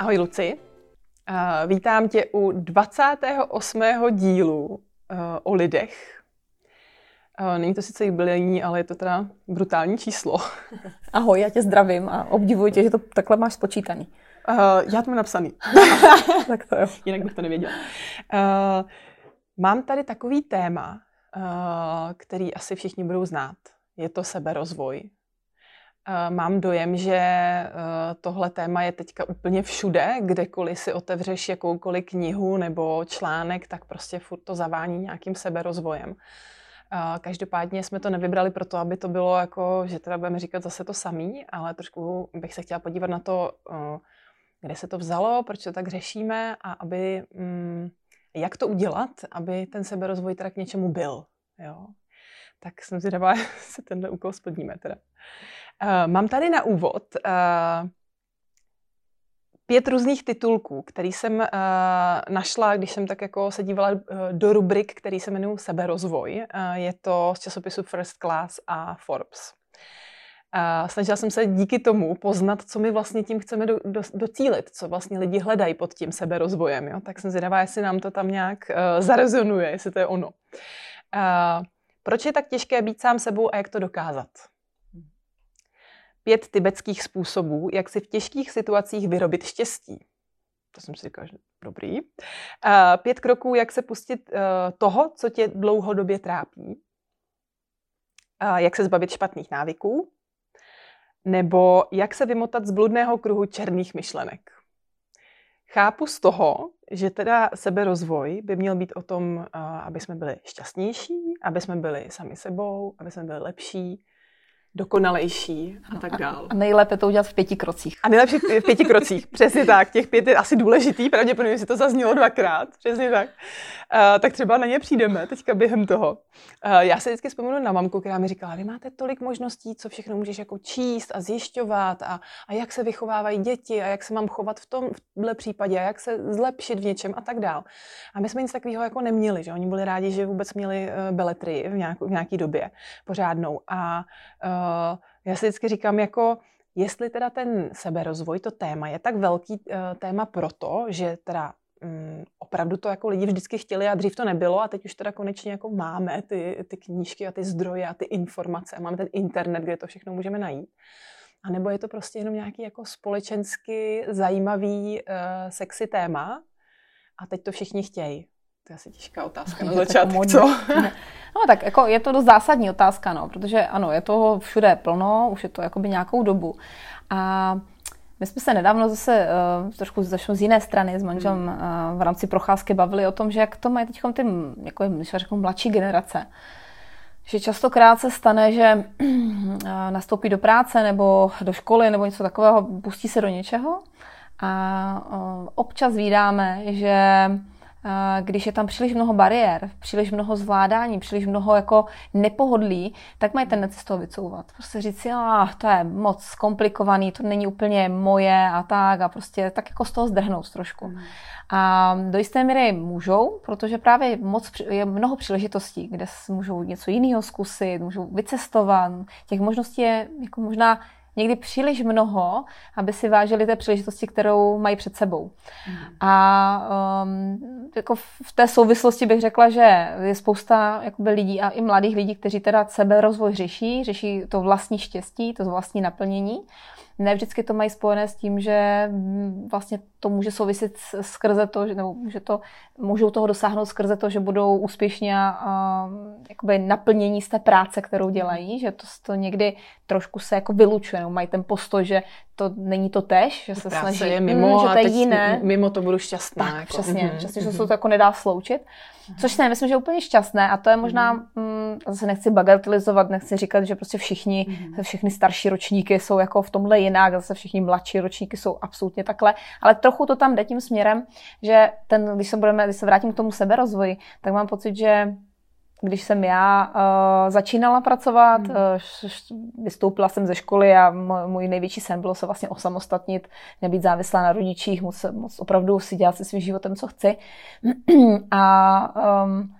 Ahoj Luci, uh, vítám tě u 28. dílu uh, o lidech. Uh, není to sice jubilejní, ale je to teda brutální číslo. Ahoj, já tě zdravím a obdivuji tě, že to takhle máš spočítaný. Uh, já to mám napsaný. tak to jo. Jinak bych to nevěděla. Uh, mám tady takový téma, uh, který asi všichni budou znát. Je to seberozvoj. Eh, mám dojem, že eh, tohle téma je teďka úplně všude, kdekoliv si otevřeš jakoukoliv knihu nebo článek, tak prostě furt to zavání nějakým seberozvojem. Eh, každopádně jsme to nevybrali proto, aby to bylo jako, že teda budeme říkat zase to samý, ale trošku bych se chtěla podívat na to, kde se to vzalo, proč to tak řešíme a aby, mm, jak to udělat, aby ten seberozvoj teda k něčemu byl. Jo? Tak jsem zvědavá, se tenhle úkol splníme teda. Mám tady na úvod uh, pět různých titulků, který jsem uh, našla, když jsem tak jako se dívala uh, do rubrik, který se jmenují Seberozvoj. Uh, je to z časopisu First Class a Forbes. Uh, snažila jsem se díky tomu poznat, co my vlastně tím chceme do, do, docílit, co vlastně lidi hledají pod tím seberozvojem. Jo? Tak jsem zvědavá, jestli nám to tam nějak uh, zarezonuje, jestli to je ono. Uh, proč je tak těžké být sám sebou a jak to dokázat? Pět tibetských způsobů, jak si v těžkých situacích vyrobit štěstí. To jsem si říkala, že dobrý. Pět kroků, jak se pustit eh, toho, co tě dlouhodobě trápí. Jak se zbavit špatných návyků. Nebo jak se vymotat z bludného kruhu černých myšlenek. Chápu z toho, že teda seberozvoj by měl být o tom, eh, aby jsme byli šťastnější, aby jsme byli sami sebou, aby jsme byli lepší, dokonalejší a tak dále. A nejlépe to udělat v pěti krocích. A nejlepší v pěti krocích, přesně tak. Těch pět je asi důležitý, pravděpodobně si to zaznělo dvakrát, přesně tak. Uh, tak třeba na ně přijdeme teďka během toho. Uh, já se vždycky vzpomenu na mamku, která mi říkala, vy máte tolik možností, co všechno můžeš jako číst a zjišťovat a, a jak se vychovávají děti a jak se mám chovat v tomhle případě a jak se zlepšit v něčem a tak dál. A my jsme nic takového jako neměli, že oni byli rádi, že vůbec měli uh, beletry v, nějak, v nějaký době pořádnou. A uh, já si vždycky říkám, jako jestli teda ten seberozvoj, to téma je tak velký uh, téma proto, že teda um, opravdu to jako lidi vždycky chtěli a dřív to nebylo a teď už teda konečně jako máme ty, ty knížky a ty zdroje a ty informace a máme ten internet, kde to všechno můžeme najít. A nebo je to prostě jenom nějaký jako společensky zajímavý, uh, sexy téma a teď to všichni chtějí. To je asi těžká otázka na začátek, co? No tak jako je to dost zásadní otázka, no, protože ano, je toho všude plno, už je to jakoby nějakou dobu. A my jsme se nedávno zase uh, trošku začnu z jiné strany s manželem uh, v rámci procházky bavili o tom, že jak to mají teď ty, jako když řeknu, mladší generace. Že častokrát se stane, že uh, nastoupí do práce nebo do školy nebo něco takového, pustí se do něčeho a uh, občas vídáme, že když je tam příliš mnoho bariér, příliš mnoho zvládání, příliš mnoho jako nepohodlí, tak mají tendenci z toho vycouvat. Prostě říct si, ah, to je moc komplikovaný, to není úplně moje a tak a prostě tak jako z toho zdrhnout trošku. Mm. A do jisté míry můžou, protože právě moc, je mnoho příležitostí, kde můžou něco jiného zkusit, můžou vycestovat. Těch možností je jako možná někdy příliš mnoho, aby si vážili té příležitosti, kterou mají před sebou. Mm. A um, jako v té souvislosti bych řekla, že je spousta jakoby, lidí a i mladých lidí, kteří teda sebe rozvoj řeší, řeší to vlastní štěstí, to vlastní naplnění. Ne vždycky to mají spojené s tím, že mm, vlastně to může souviset skrze to, že, nebo může to, můžou toho dosáhnout skrze to, že budou úspěšně a jakoby naplnění z té práce, kterou dělají, že to, to někdy trošku se jako vylučuje, nebo mají ten postoj, že to není to tež, že se snaží, je mimo mm, že to je jiné. Mimo to budu šťastná. Tak, jako. přesně, mm-hmm. přesně, že se to jako nedá sloučit. Což si myslím, že je úplně šťastné a to je možná, mm, zase nechci bagatelizovat, nechci říkat, že prostě všichni, mm-hmm. všechny starší ročníky jsou jako v tomhle jinak, zase všichni mladší ročníky jsou absolutně takhle, ale trochu to tam jde tím směrem, že ten, když se budeme, když se vrátím k tomu seberozvoji, tak mám pocit, že když jsem já uh, začínala pracovat, hmm. uh, vystoupila jsem ze školy a můj, můj největší sen bylo se vlastně osamostatnit, nebýt závislá na rodičích, moc, moc opravdu si dělat se svým životem, co chci. a um,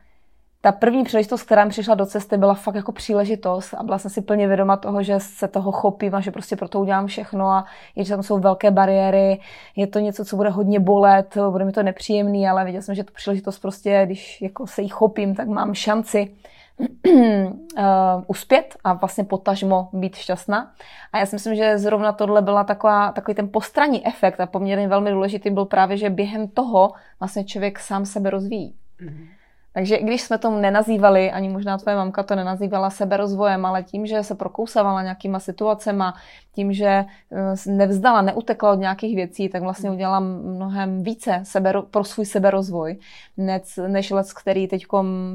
ta první příležitost, která mi přišla do cesty, byla fakt jako příležitost a byla jsem si plně vědoma toho, že se toho chopím a že prostě pro to udělám všechno a je, že tam jsou velké bariéry, je to něco, co bude hodně bolet, bude mi to nepříjemný, ale věděla jsem, že tu příležitost prostě, když jako se jí chopím, tak mám šanci uh, uspět a vlastně potažmo být šťastná. A já si myslím, že zrovna tohle byla taková, takový ten postranní efekt a poměrně velmi důležitý byl právě, že během toho vlastně člověk sám sebe rozvíjí. Mm-hmm. Takže když jsme tomu nenazývali, ani možná tvoje mamka to nenazývala seberozvojem, ale tím, že se prokousávala nějakýma situacema, tím, že eh, nevzdala, neutekla od nějakých věcí, tak vlastně udělala mnohem více sebe, pro svůj seberozvoj, než, než let, který teď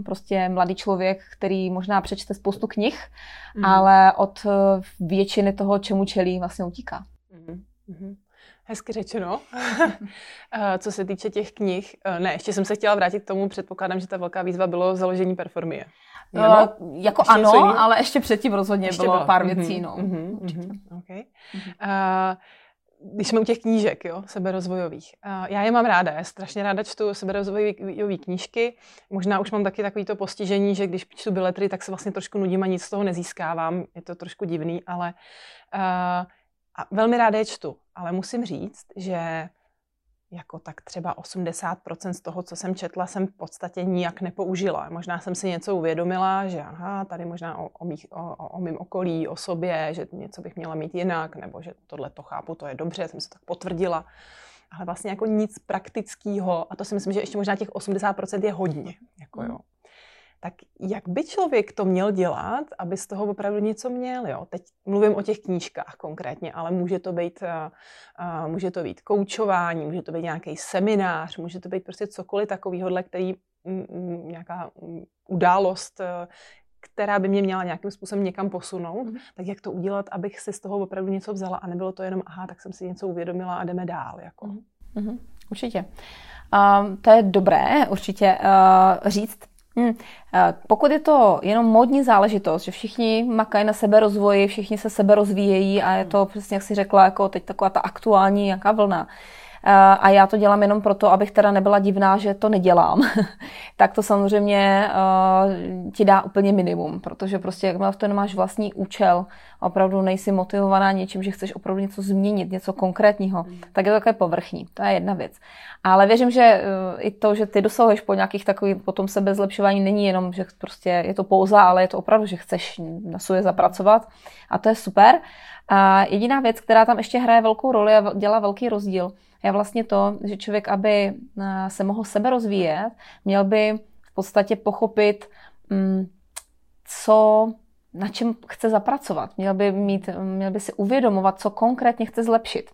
prostě mladý člověk, který možná přečte spoustu knih, mm. ale od eh, většiny toho, čemu čelí, vlastně utíká. Mm. Hezky řečeno. Eh, co se týče těch knih, eh, ne, ještě jsem se chtěla vrátit k tomu, předpokládám, že ta velká výzva bylo založení performie. Uh, jako ještě ano, ale ještě předtím rozhodně ještě bylo, bylo pár mm-hmm, věcí. No. Mm-hmm, mm-hmm, okay. mm-hmm. Uh, když jsme u těch knížek, jo, seberozvojových. Uh, já je mám ráda, já strašně ráda čtu seberozvojové knížky. Možná už mám taky takový to postižení, že když čtu biletry, tak se vlastně trošku nudím a nic z toho nezískávám. Je to trošku divný, ale uh, a velmi ráda je čtu, ale musím říct, že jako tak třeba 80% z toho, co jsem četla, jsem v podstatě nijak nepoužila. Možná jsem si něco uvědomila, že aha, tady možná o, o, mých, o, o mým okolí, o sobě, že něco bych měla mít jinak, nebo že tohle to chápu, to je dobře, jsem se tak potvrdila. Ale vlastně jako nic praktického, a to si myslím, že ještě možná těch 80% je hodně. Jako jo tak jak by člověk to měl dělat, aby z toho opravdu něco měl? Jo? Teď mluvím o těch knížkách konkrétně, ale může to být, uh, může to být koučování, může to být nějaký seminář, může to být prostě cokoliv takového, který m, nějaká událost, uh, která by mě měla nějakým způsobem někam posunout, mm. tak jak to udělat, abych si z toho opravdu něco vzala a nebylo to jenom, aha, tak jsem si něco uvědomila a jdeme dál. Jako. Mm. Určitě. Um, to je dobré určitě uh, říct, Hmm. Pokud je to jenom módní záležitost, že všichni makají na sebe rozvoji, všichni se sebe rozvíjejí a je to přesně, jak si řekla, jako teď taková ta aktuální jaká vlna, a já to dělám jenom proto, abych teda nebyla divná, že to nedělám, tak to samozřejmě uh, ti dá úplně minimum, protože prostě jakmile v tom nemáš vlastní účel, opravdu nejsi motivovaná něčím, že chceš opravdu něco změnit, něco konkrétního, mm. tak je to takové povrchní. To je jedna věc. Ale věřím, že uh, i to, že ty dosahuješ po nějakých takových potom sebe zlepšování, není jenom, že prostě je to pouza, ale je to opravdu, že chceš na sobě zapracovat a to je super. A jediná věc, která tam ještě hraje velkou roli a dělá velký rozdíl, je vlastně to, že člověk, aby eh, se mohl sebe rozvíjet, měl by v podstatě pochopit, mm, co, na čem chce zapracovat. Měl by, mít, měl by si uvědomovat, co konkrétně chce zlepšit.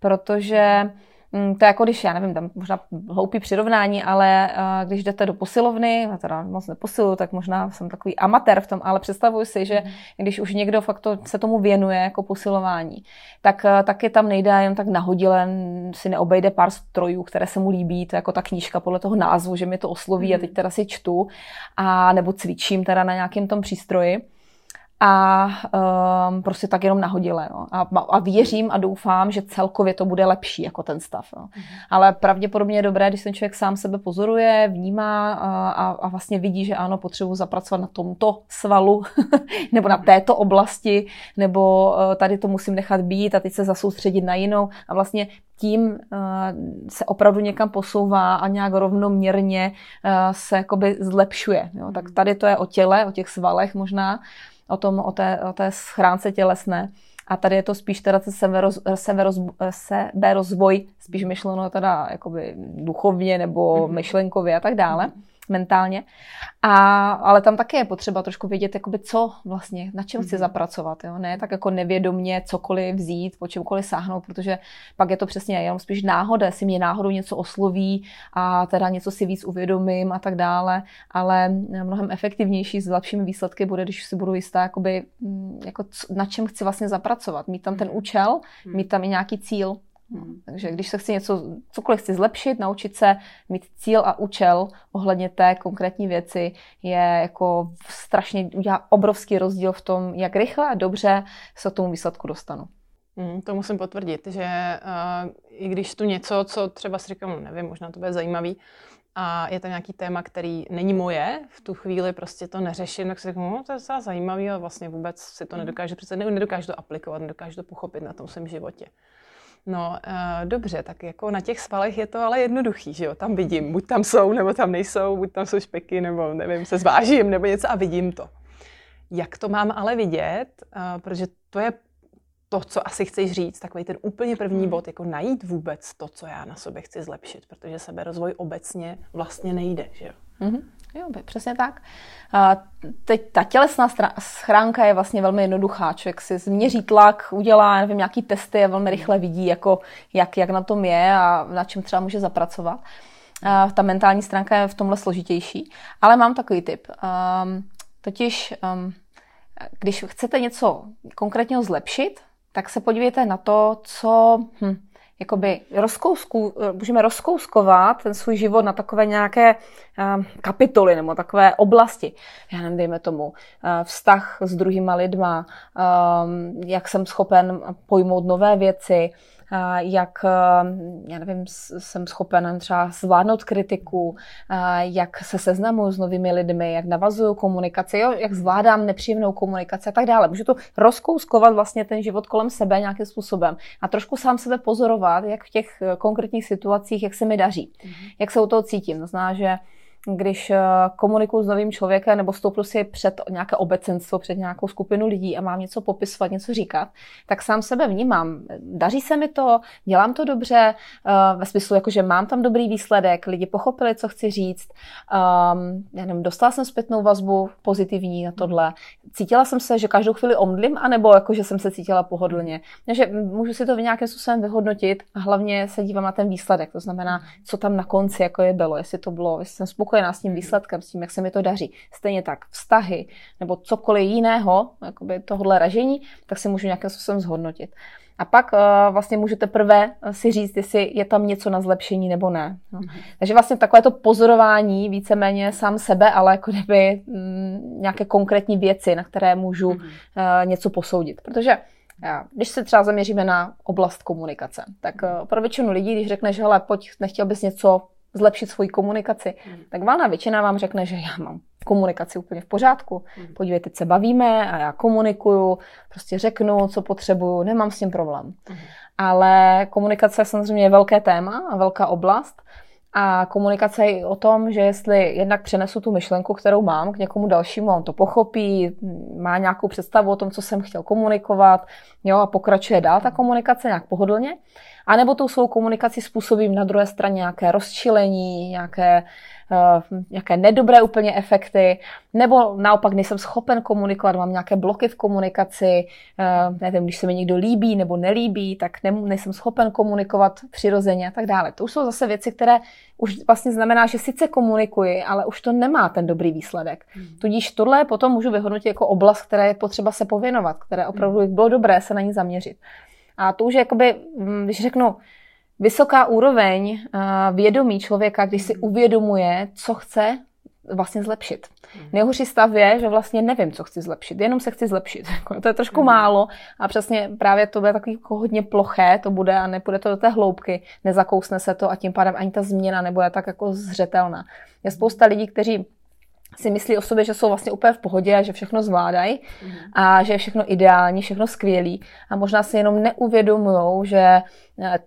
Protože to je jako když, já nevím, tam možná hloupý přirovnání, ale uh, když jdete do posilovny, já teda moc neposiluju, tak možná jsem takový amatér v tom, ale představuji si, že mhm. když už někdo fakt to, se tomu věnuje jako posilování, tak uh, taky tam nejde jen tak nahodile, si neobejde pár strojů, které se mu líbí, to je jako ta knížka podle toho názvu, že mě to osloví a mhm. teď teda si čtu, a nebo cvičím teda na nějakém tom přístroji a um, prostě tak jenom nahodile. No. A, a věřím a doufám, že celkově to bude lepší jako ten stav. No. Mm. Ale pravděpodobně je dobré, když ten člověk sám sebe pozoruje, vnímá a, a, vlastně vidí, že ano, potřebuji zapracovat na tomto svalu nebo na této oblasti, nebo uh, tady to musím nechat být a teď se zasoustředit na jinou. A vlastně tím uh, se opravdu někam posouvá a nějak rovnoměrně uh, se jakoby zlepšuje. Jo. Tak tady to je o těle, o těch svalech možná o, tom, o, té, o té schránce tělesné. A tady je to spíš teda seberoz, seberoz, seberozvoj, spíš myšleno teda jakoby duchovně nebo myšlenkově a tak dále mentálně. A, ale tam také je potřeba trošku vědět, jakoby co vlastně, na čem chci mhm. zapracovat. Jo? Ne tak jako nevědomně cokoliv vzít, po čemkoliv sáhnout, protože pak je to přesně jenom spíš náhoda, jestli mě náhodou něco osloví a teda něco si víc uvědomím a tak dále, ale mnohem efektivnější s lepšími výsledky bude, když si budu jistá, jakoby, mm, jako na čem chci vlastně zapracovat. Mít tam ten mhm. účel, mhm. mít tam i nějaký cíl. Hmm. Takže když se chci něco, cokoliv chci zlepšit, naučit se mít cíl a účel ohledně té konkrétní věci, je jako strašně, udělá obrovský rozdíl v tom, jak rychle a dobře se k tomu výsledku dostanu. Hmm, to musím potvrdit, že uh, i když tu něco, co třeba si říkám, no nevím, možná to bude zajímavý, a je to nějaký téma, který není moje, v tu chvíli prostě to neřeším, tak si řeknu, no, to je docela zajímavý, ale vlastně vůbec si to hmm. nedokážu, přece nedokážu to aplikovat, nedokážu to pochopit na tom svém životě. No, uh, dobře, tak jako na těch svalech je to ale jednoduchý, že jo, tam vidím, buď tam jsou, nebo tam nejsou, buď tam jsou špeky, nebo nevím, se zvážím, nebo něco a vidím to. Jak to mám ale vidět, uh, protože to je to, co asi chceš říct, takový ten úplně první hmm. bod, jako najít vůbec to, co já na sobě chci zlepšit, protože seberozvoj obecně vlastně nejde, že jo. Mm-hmm. Jo, přesně tak. A teď ta tělesná schránka je vlastně velmi jednoduchá. Člověk si změří tlak, udělá nevím, nějaký testy a velmi rychle vidí, jako, jak, jak na tom je a na čem třeba může zapracovat. A ta mentální stránka je v tomhle složitější. Ale mám takový tip. Um, totiž, um, když chcete něco konkrétního zlepšit, tak se podívejte na to, co... Hm, jakoby rozkousku, můžeme rozkouskovat ten svůj život na takové nějaké um, kapitoly nebo takové oblasti. Já nevím, dejme tomu uh, vztah s druhýma lidma, um, jak jsem schopen pojmout nové věci, jak, já nevím, jsem schopen třeba zvládnout kritiku, jak se seznamuju s novými lidmi, jak navazuju komunikaci, jo, jak zvládám nepříjemnou komunikaci a tak dále. Můžu to rozkouskovat vlastně ten život kolem sebe nějakým způsobem a trošku sám sebe pozorovat, jak v těch konkrétních situacích, jak se mi daří, mm-hmm. jak se u toho cítím. To znamená, že když eh, komunikuju s novým člověkem nebo stoupnu si před nějaké obecenstvo, před nějakou skupinu lidí a mám něco popisovat, něco říkat, tak sám sebe vnímám. Daří se mi to, dělám to dobře, eh, ve smyslu, jako, že mám tam dobrý výsledek, lidi pochopili, co chci říct, um, dostala jsem zpětnou vazbu pozitivní na tohle, cítila jsem se, že každou chvíli omdlím, anebo jako, že jsem se cítila pohodlně. Takže můžu si to v nějakém způsobem vyhodnotit a hlavně se dívám na ten výsledek, to znamená, co tam na konci jako je bylo, jestli to bylo, jestli jsem spokojená s tím výsledkem, s tím, jak se mi to daří. Stejně tak vztahy nebo cokoliv jiného, jakoby tohle ražení, tak si můžu nějakým způsobem zhodnotit. A pak uh, vlastně můžete prvé si říct, jestli je tam něco na zlepšení nebo ne. No. Mm-hmm. Takže vlastně takové to pozorování víceméně sám sebe, ale jako kdyby mm, nějaké konkrétní věci, na které můžu mm-hmm. uh, něco posoudit. Protože já, když se třeba zaměříme na oblast komunikace, tak pro většinu lidí, když řekne, že hele, pojď, nechtěl bys něco zlepšit svoji komunikaci, hmm. tak valná většina vám řekne, že já mám komunikaci úplně v pořádku. Hmm. Podívejte, teď se bavíme a já komunikuju, prostě řeknu, co potřebuju, nemám s tím problém. Hmm. Ale komunikace samozřejmě je velké téma a velká oblast. A komunikace je i o tom, že jestli jednak přenesu tu myšlenku, kterou mám k někomu dalšímu, on to pochopí, má nějakou představu o tom, co jsem chtěl komunikovat, jo, a pokračuje dál ta komunikace nějak pohodlně, a nebo tou svou komunikací způsobím na druhé straně nějaké rozčilení, nějaké, uh, nějaké nedobré úplně efekty, nebo naopak nejsem schopen komunikovat, mám nějaké bloky v komunikaci, uh, nevím, když se mi někdo líbí nebo nelíbí, tak ne, nejsem schopen komunikovat přirozeně a tak dále. To už jsou zase věci, které už vlastně znamená, že sice komunikuji, ale už to nemá ten dobrý výsledek. Hmm. Tudíž tohle potom můžu vyhodnotit jako oblast, které je potřeba se pověnovat, které opravdu hmm. bylo dobré se na ní zaměřit. A to už je jakoby, mm, když řeknu, vysoká úroveň vědomí člověka, když si uvědomuje, co chce vlastně zlepšit. Hmm. Nejhorší stav je, že vlastně nevím, co chci zlepšit, jenom se chci zlepšit. Jako, to je trošku hmm. málo a přesně právě to bude takový jako hodně ploché, to bude a nepůjde to do té hloubky, nezakousne se to a tím pádem ani ta změna nebude tak jako zřetelná. Je spousta lidí, kteří si myslí o sobě, že jsou vlastně úplně v pohodě a že všechno zvládají mm. a že je všechno ideální, všechno skvělý a možná si jenom neuvědomují, že eh,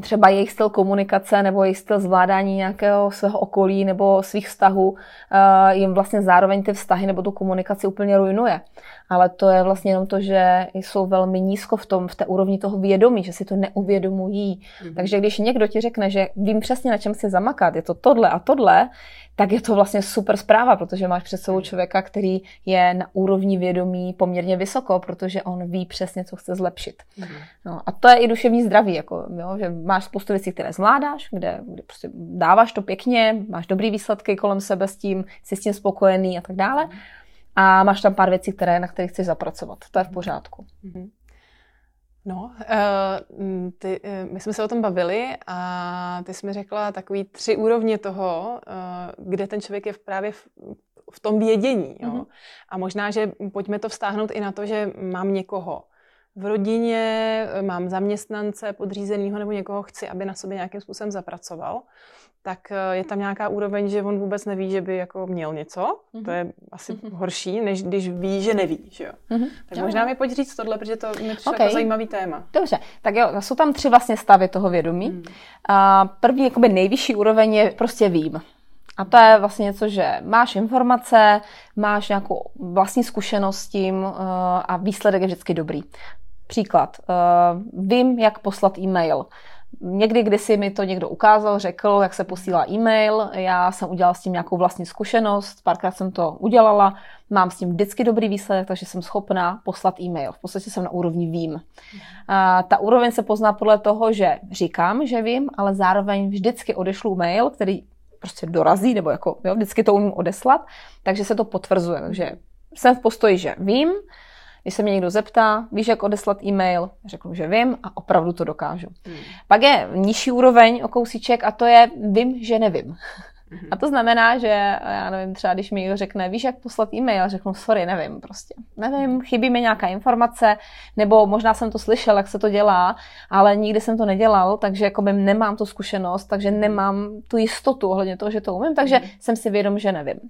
třeba jejich styl komunikace nebo jejich styl zvládání nějakého svého okolí nebo svých vztahů uh, jim vlastně zároveň ty vztahy nebo tu komunikaci úplně ruinuje. Ale to je vlastně jenom to, že jsou velmi nízko v tom, v té úrovni toho vědomí, že si to neuvědomují. Mm-hmm. Takže když někdo ti řekne, že vím přesně, na čem si zamakat, je to tohle a tohle, tak je to vlastně super zpráva, protože máš před sebou člověka, který je na úrovni vědomí poměrně vysoko, protože on ví přesně, co chce zlepšit. Mm. No, a to je i duševní zdraví, jako, jo, že máš spoustu věcí, které zvládáš, kde, kde prostě dáváš to pěkně, máš dobrý výsledky kolem sebe s tím, jsi s tím spokojený a tak dále. A máš tam pár věcí, které, na kterých chceš zapracovat. To je v pořádku. Mm. No, uh, ty, uh, my jsme se o tom bavili a ty jsi mi řekla takový tři úrovně toho, uh, kde ten člověk je v právě v, v tom vědění. Jo? Mm-hmm. A možná, že pojďme to vztáhnout i na to, že mám někoho v rodině, mám zaměstnance podřízenýho nebo někoho chci, aby na sobě nějakým způsobem zapracoval tak eh, je tam nějaká úroveň, že on vůbec neví, že by jako měl něco. Mm-hmm. To je asi mm-hmm. horší, než když ví, že neví. Že jo? Mm-hmm. Tak jo, možná mi pojď říct tohle, protože to mi přišlo okay. jako zajímavý téma. Dobře, tak jo, jsou tam tři vlastně stavy toho vědomí. Mm. A první, jakoby nejvyšší úroveň je prostě vím. A to je vlastně něco, že máš informace, máš nějakou vlastní zkušenost s tím uh, a výsledek je vždycky dobrý. Příklad. Uh, vím, jak poslat e-mail. Někdy, kdysi mi to někdo ukázal, řekl, jak se posílá e-mail, já jsem udělala s tím nějakou vlastní zkušenost, párkrát jsem to udělala, mám s tím vždycky dobrý výsledek, takže jsem schopná poslat e-mail. V podstatě jsem na úrovni vím. A ta úroveň se pozná podle toho, že říkám, že vím, ale zároveň vždycky odešlu mail, který prostě dorazí, nebo jako jo, vždycky to umím odeslat, takže se to potvrzuje. Takže jsem v postoji, že vím, když se mě někdo zeptá, víš, jak odeslat e-mail, řeknu, že vím a opravdu to dokážu. Hmm. Pak je nižší úroveň o kousíček a to je vím, že nevím. Hmm. A to znamená, že já nevím, třeba když mi někdo řekne, víš, jak poslat e-mail, řeknu, sorry, nevím prostě. Nevím, hmm. chybí mi nějaká informace, nebo možná jsem to slyšel, jak se to dělá, ale nikdy jsem to nedělal, takže jakoby nemám tu zkušenost, takže nemám tu jistotu ohledně toho, že to umím, takže hmm. jsem si vědom, že nevím.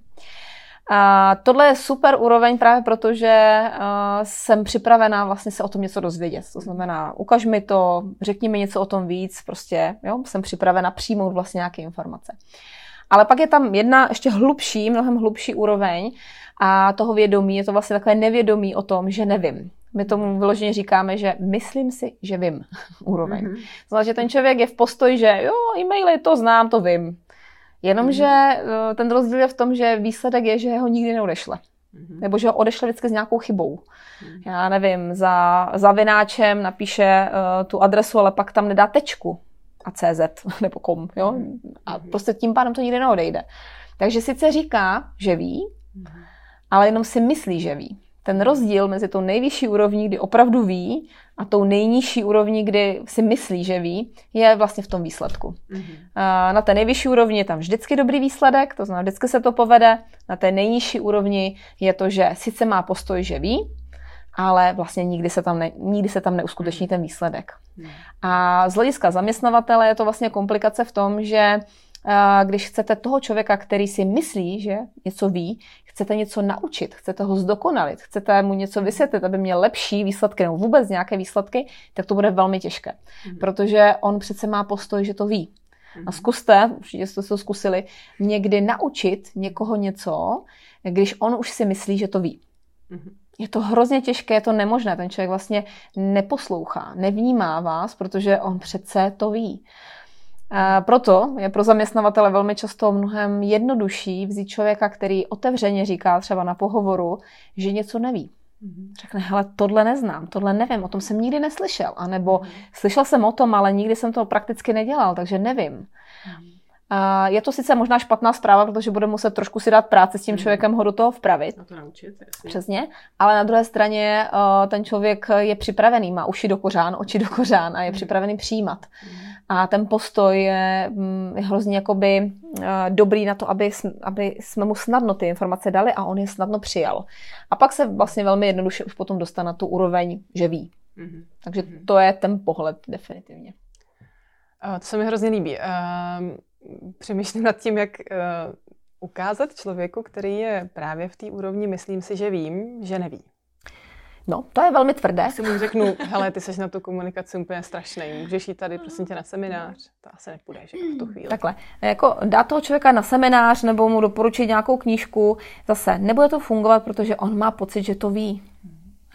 A tohle je super úroveň právě proto, že uh, jsem připravená vlastně se o tom něco dozvědět. To znamená, ukaž mi to, řekni mi něco o tom víc, prostě jo, jsem připravena přijmout vlastně nějaké informace. Ale pak je tam jedna ještě hlubší, mnohem hlubší úroveň a toho vědomí, je to vlastně takové nevědomí o tom, že nevím. My tomu vyloženě říkáme, že myslím si, že vím úroveň. Mm-hmm. Znamená, že ten člověk je v postoji, že jo, e-maily to znám, to vím. Jenomže mm-hmm. ten rozdíl je v tom, že výsledek je, že ho nikdy neodešle. Mm-hmm. Nebo že ho odešle vždycky s nějakou chybou. Mm-hmm. Já nevím, za, za vináčem napíše uh, tu adresu, ale pak tam nedá tečku a CZ nebo kom, jo? Mm-hmm. A prostě tím pádem to nikdy neodejde. Takže sice říká, že ví, mm-hmm. ale jenom si myslí, že ví ten rozdíl mezi tou nejvyšší úrovní, kdy opravdu ví, a tou nejnižší úrovní, kdy si myslí, že ví, je vlastně v tom výsledku. Mm-hmm. Na té nejvyšší úrovni je tam vždycky dobrý výsledek, to znamená, vždycky se to povede. Na té nejnižší úrovni je to, že sice má postoj, že ví, ale vlastně nikdy se tam, ne, nikdy se tam neuskuteční ten výsledek. Mm. A z hlediska zaměstnavatele je to vlastně komplikace v tom, že když chcete toho člověka, který si myslí, že něco ví, chcete něco naučit, chcete ho zdokonalit, chcete mu něco vysvětlit, aby měl lepší výsledky nebo vůbec nějaké výsledky, tak to bude velmi těžké. Mm. Protože on přece má postoj, že to ví. A mhm. zkuste, určitě jste to zkusili, někdy naučit někoho něco, když on už si myslí, že to ví. Mm. Je to hrozně těžké, je to nemožné. Ten člověk vlastně neposlouchá, nevnímá vás, protože on přece to ví. A proto je pro zaměstnavatele velmi často mnohem jednodušší vzít člověka, který otevřeně říká třeba na pohovoru, že něco neví. Mhm. Řekne, hele, tohle neznám, tohle nevím, o tom jsem nikdy neslyšel. A nebo mhm. slyšel jsem o tom, ale nikdy jsem to prakticky nedělal, takže nevím. A je to sice možná špatná zpráva, protože bude muset trošku si dát práci s tím člověkem ho do toho vpravit. Na to naučit, jasně. Přesně. Ale na druhé straně ten člověk je připravený, má uši do kořán, oči do kořán a je připravený přijímat. A ten postoj je, mm, je hrozně jakoby dobrý na to, aby, aby jsme mu snadno ty informace dali a on je snadno přijal. A pak se vlastně velmi jednoduše už potom dostane na tu úroveň, že ví. Mm-hmm. Takže to je ten pohled definitivně. To se mi hrozně líbí. Ehm, přemýšlím nad tím, jak uh, ukázat člověku, který je právě v té úrovni, myslím si, že vím, že neví. No, to je velmi tvrdé. Si mu řeknu, hele, ty jsi na tu komunikaci úplně strašný, můžeš jít tady, prosím tě, na seminář. To asi nepůjde, že v tu chvíli. Takhle, jako dát toho člověka na seminář nebo mu doporučit nějakou knížku, zase nebude to fungovat, protože on má pocit, že to ví.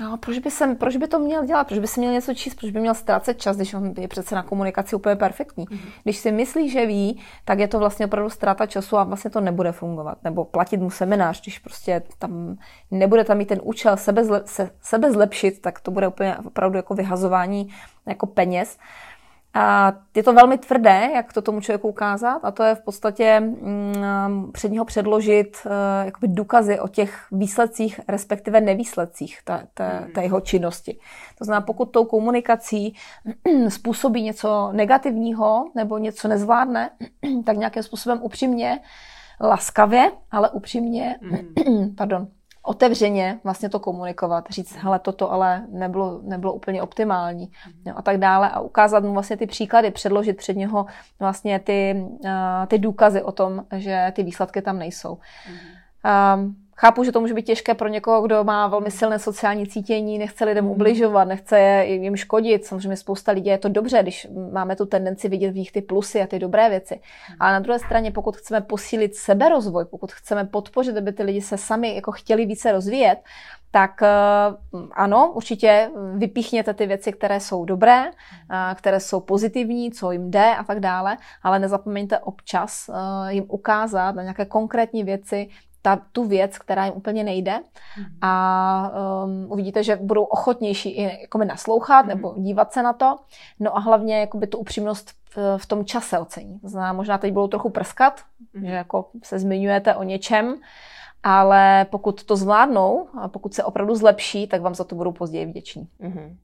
No, proč by, jsem, proč by to měl dělat? Proč by si měl něco číst? Proč by měl ztrácet čas, když on je přece na komunikaci úplně perfektní? Mm-hmm. Když si myslí, že ví, tak je to vlastně opravdu ztráta času a vlastně to nebude fungovat. Nebo platit mu seminář, když prostě tam nebude tam mít ten účel sebe, zle, se, sebe zlepšit, tak to bude úplně opravdu jako vyhazování jako peněz. A je to velmi tvrdé, jak to tomu člověku ukázat, a to je v podstatě mm, před něho předložit uh, jakoby důkazy o těch výsledcích, respektive nevýsledcích té, té, hmm. té jeho činnosti. To znamená, pokud tou komunikací způsobí něco negativního nebo něco nezvládne, tak nějakým způsobem upřímně, laskavě, ale upřímně, hmm. pardon, otevřeně vlastně to komunikovat, říct, hele, toto ale nebylo, nebylo úplně optimální jo, a tak dále a ukázat mu vlastně ty příklady, předložit před něho vlastně ty, uh, ty důkazy o tom, že ty výsledky tam nejsou. Mm. Um, Chápu, že to může být těžké pro někoho, kdo má velmi silné sociální cítění, nechce lidem mhm. ubližovat, nechce je, jim škodit. Samozřejmě spousta lidí je to dobře, když máme tu tendenci vidět v nich ty plusy a ty dobré věci. Mhm. Ale na druhé straně, pokud chceme posílit seberozvoj, pokud chceme podpořit, aby ty lidi se sami jako chtěli více rozvíjet, tak eh, ano, určitě vypíchněte ty věci, které jsou dobré, eh, které jsou pozitivní, co jim jde a tak dále, ale nezapomeňte občas eh, jim ukázat na nějaké konkrétní věci, ta, tu věc, která jim úplně nejde mm. a um, uvidíte, že budou ochotnější i jakoby naslouchat mm. nebo dívat se na to. No a hlavně jakoby tu upřímnost v, v tom čase ocení. To znamená, možná teď budou trochu prskat, mm. že jako se zmiňujete o něčem, ale pokud to zvládnou a pokud se opravdu zlepší, tak vám za to budou později vděční. Mm.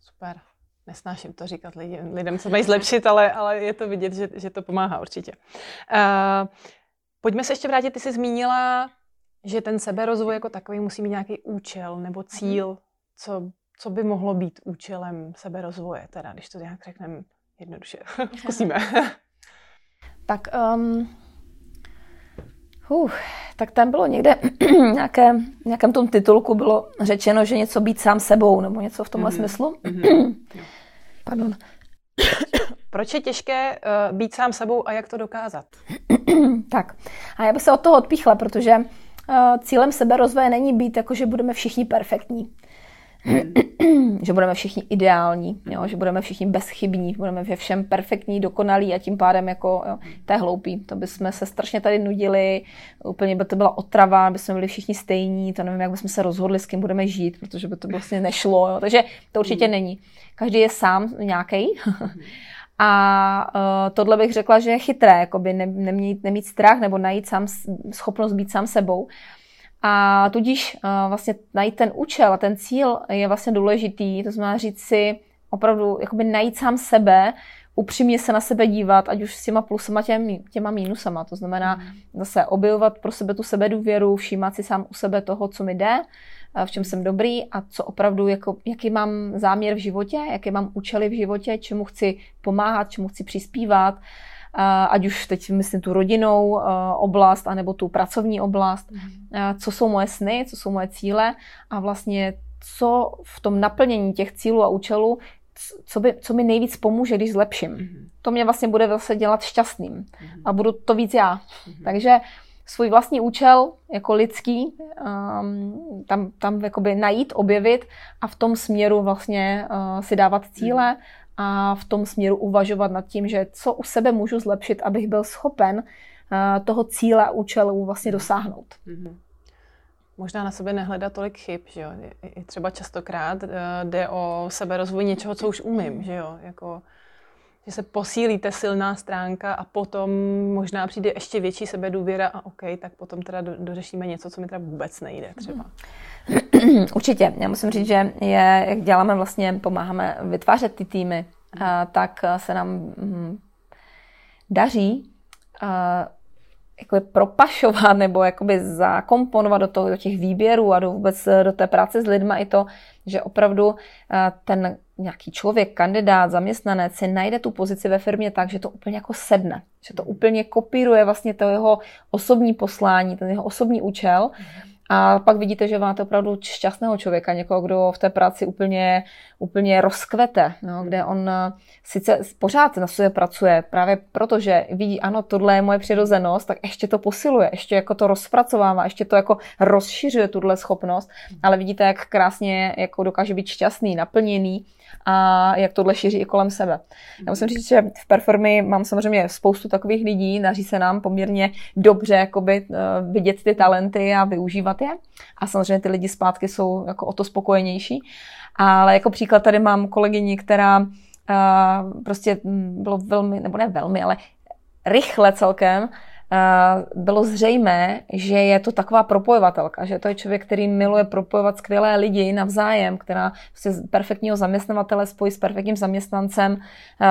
Super. Nesnáším to říkat lidem, lidem se mají zlepšit, ale, ale je to vidět, že, že to pomáhá určitě. Uh, Pojďme se ještě vrátit, ty jsi zmínila, že ten seberozvoj jako takový musí mít nějaký účel nebo mhm. cíl, co, co by mohlo být účelem seberozvoje, teda, když to nějak řekneme jednoduše. Zkusíme. tak, um, uh, tak tam bylo někde nějaké, nějakém tom titulku bylo řečeno, že něco být sám sebou, nebo něco v tomhle mm-hmm. smyslu. Mm-hmm. Pardon. Proč je těžké uh, být sám sebou a jak to dokázat? tak, a já bych se od toho odpíchla, protože uh, cílem seberozvoje není být jako, že budeme všichni perfektní. že budeme všichni ideální, jo? že budeme všichni bezchybní, budeme ve všem perfektní, dokonalí a tím pádem jako, jo, to je hloupý. To bychom se strašně tady nudili, úplně by to byla otrava, by jsme byli všichni stejní, to nevím, jak bychom se rozhodli, s kým budeme žít, protože by to vlastně nešlo. Jo? Takže to určitě není. Každý je sám nějaký. A uh, tohle bych řekla, že je chytré, jakoby ne, nemít, nemít strach nebo najít sám, schopnost být sám sebou. A tudíž uh, vlastně najít ten účel a ten cíl je vlastně důležitý, to znamená říct si opravdu, jakoby najít sám sebe, upřímně se na sebe dívat, ať už s těma plusama, těma, těma mínusama. To znamená mm. zase objevovat pro sebe tu sebedůvěru, všímat si sám u sebe toho, co mi jde, v čem jsem dobrý a co opravdu, jako, jaký mám záměr v životě, jaké mám účely v životě, čemu chci pomáhat, čemu chci přispívat, ať už teď myslím tu rodinnou oblast, anebo tu pracovní oblast, mhm. co jsou moje sny, co jsou moje cíle a vlastně co v tom naplnění těch cílů a účelů, co, by, co mi nejvíc pomůže, když zlepším. Mm-hmm. To mě vlastně bude zase dělat šťastným mm-hmm. a budu to víc já. Mm-hmm. Takže svůj vlastní účel jako lidský um, tam, tam jakoby najít, objevit a v tom směru vlastně uh, si dávat cíle a v tom směru uvažovat nad tím, že co u sebe můžu zlepšit, abych byl schopen uh, toho cíle a účelu vlastně dosáhnout. Mm-hmm. Možná na sebe nehledat tolik chyb, že jo. I třeba častokrát uh, jde o seberozvoj něčeho, co už umím, že jo. Jako, že se posílíte silná stránka a potom možná přijde ještě větší sebedůvěra a OK, tak potom teda dořešíme něco, co mi teda vůbec nejde třeba. Určitě. Já musím říct, že je, jak děláme vlastně, pomáháme vytvářet ty týmy, a, tak se nám hm, daří a, jakoby propašovat nebo jakoby zakomponovat do, toho, do těch výběrů a do vůbec do té práce s lidma i to, že opravdu ten nějaký člověk, kandidát, zaměstnanec si najde tu pozici ve firmě tak, že to úplně jako sedne. Že to úplně kopíruje vlastně to jeho osobní poslání, ten jeho osobní účel A pak vidíte, že máte opravdu šťastného člověka, někoho, kdo v té práci úplně, úplně rozkvete, no, kde on eh, sice pořád na sobě pracuje, právě protože vidí, ano, tohle je moje přirozenost, tak ještě to posiluje, ještě jako to rozpracovává, ještě to jako rozšiřuje tuhle schopnost, ale vidíte, jak krásně jako dokáže být šťastný, naplněný a jak tohle šíří i kolem sebe. Já musím říct, že v Performy mám samozřejmě spoustu takových lidí, daří se nám poměrně dobře jakoby, eh, vidět ty talenty a využívat je. A samozřejmě ty lidi zpátky jsou jako o to spokojenější. Ale jako příklad tady mám kolegyni, která uh, prostě bylo velmi, nebo ne velmi, ale rychle celkem bylo zřejmé, že je to taková propojovatelka, že to je člověk, který miluje propojovat skvělé lidi navzájem, která se perfektního zaměstnavatele spojí s perfektním zaměstnancem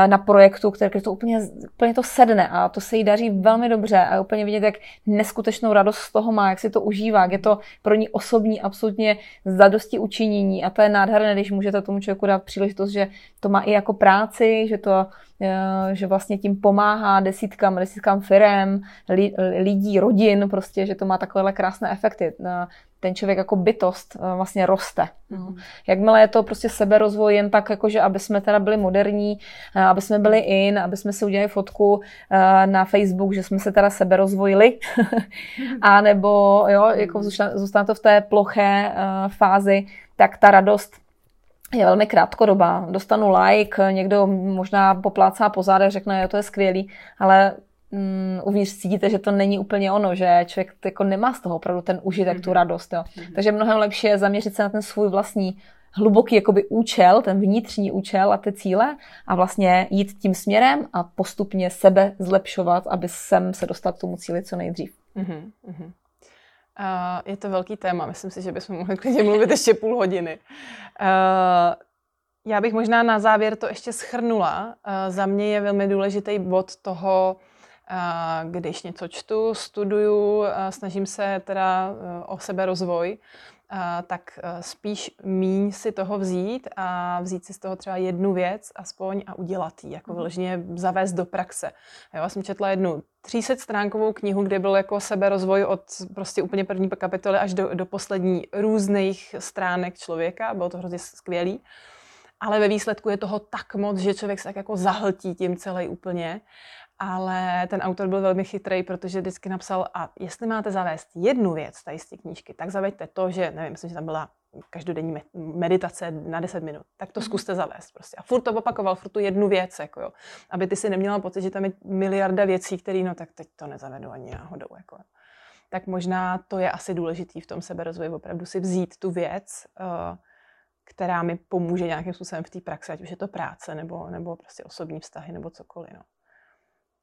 na projektu, který to úplně, úplně to sedne a to se jí daří velmi dobře a úplně vidět, jak neskutečnou radost z toho má, jak si to užívá, jak je to pro ní osobní absolutně zadosti učinění a to je nádherné, když můžete tomu člověku dát příležitost, že to má i jako práci, že to Eh, že vlastně tím pomáhá desítkám, desítkám firem, lidí, rodin, prostě, že to má takovéhle krásné efekty. Eh, ten člověk jako bytost eh, vlastně roste. Mm. Jakmile je to prostě seberozvoj jen tak, jakože aby jsme teda byli moderní, aby jsme byli in, aby jsme si udělali fotku na Facebook, že jsme se teda seberozvojili, a nebo jo, jako zůstane to v té ploché fázi, tak ta radost je velmi krátkodobá. Dostanu like, někdo možná poplácá po zádech, řekne, jo, to je skvělý, ale mm, uvnitř cítíte, že to není úplně ono, že člověk jako nemá z toho opravdu ten užitek, mm-hmm. tu mhm. radost. Jo. Mm-hmm. Takže mnohem lepší je zaměřit se na ten svůj vlastní hluboký jakoby účel, ten vnitřní účel a ty cíle a vlastně jít tím směrem a postupně sebe zlepšovat, aby sem se dostat k tomu cíli co nejdřív. Mm-hmm. Uh, je to velký téma, myslím si, že bychom mohli klidně mluvit ještě půl hodiny. Uh, já bych možná na závěr to ještě schrnula. Uh, za mě je velmi důležitý bod toho, když něco čtu, studuju, snažím se teda uh, o sebe rozvoj, tak e, spíš míň si toho vzít a vzít si z toho třeba jednu věc aspoň a udělat ji, jako mhm. vyloženě zavést do praxe. Já jsem četla jednu 300 stránkovou knihu, kde byl jako seberozvoj od prostě úplně první kapitoly až do, do poslední různých stránek člověka. Bylo to hrozně skvělý. Ale ve výsledku je toho tak moc, že člověk se tak jako zahltí tím celý úplně ale ten autor byl velmi chytrý, protože vždycky napsal, a jestli máte zavést jednu věc tady z té knížky, tak zaveďte to, že, nevím, myslím, že tam byla každodenní meditace na 10 minut, tak to mhm. zkuste zavést prostě. A furt to opakoval, furt tu jednu věc, jako jo. Aby ty si neměla pocit, že tam je miliarda věcí, které, no tak teď to nezavedu ani náhodou, jako Tak možná to je asi důležitý v tom seberozvoji, opravdu si vzít tu věc, uh, která mi pomůže nějakým způsobem v té praxi, ať už je to práce, nebo, nebo prostě osobní vztahy, nebo cokoliv, no.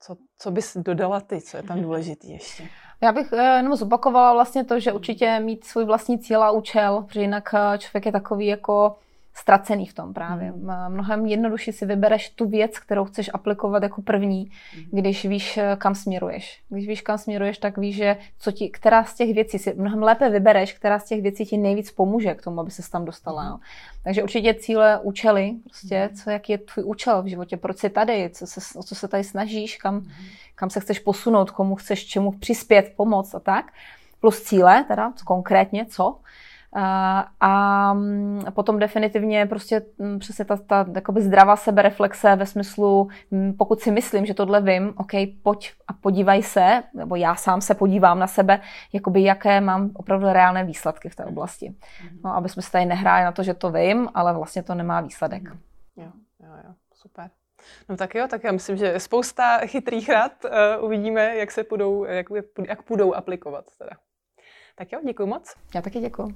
Co, co bys dodala ty, co je tam důležitý ještě? Já bych eh, jenom zopakovala vlastně to, že určitě mít svůj vlastní cíl a účel, protože jinak eh, člověk je takový jako ztracený v tom právě. Mm. Mnohem jednodušší si vybereš tu věc, kterou chceš aplikovat jako první, mm. když víš, eh, kam směruješ. Když víš, kam směruješ, tak víš, že co ti, která z těch věcí si mnohem lépe vybereš, která z těch věcí ti nejvíc pomůže k tomu, aby se tam dostala. Mm. Takže určitě cíle, účely, prostě, mm. co, jaký je tvůj účel v životě, proč jsi tady, co se, o co se tady snažíš, kam, mm. kam se chceš posunout, komu chceš čemu přispět, pomoct a tak. Plus cíle, teda konkrétně co. A mm, potom definitivně prostě mm, přesně ta, ta jakoby zdravá sebereflexe ve smyslu, mm, pokud si myslím, že tohle vím, OK, pojď a podívaj se, nebo já sám se podívám na sebe, jakoby jaké mám opravdu reálné výsledky v té oblasti. Mhm. No, aby jsme se tady nehráli na to, že to vím, ale vlastně to nemá výsledek. Mhm. Jo, jo, jo, super. No tak jo, tak já myslím, že spousta chytrých rad. Uh, uvidíme, jak se půjdou, jak, jak půjdou aplikovat. Teda. Tak jo, děkuji moc. Já taky děkuji.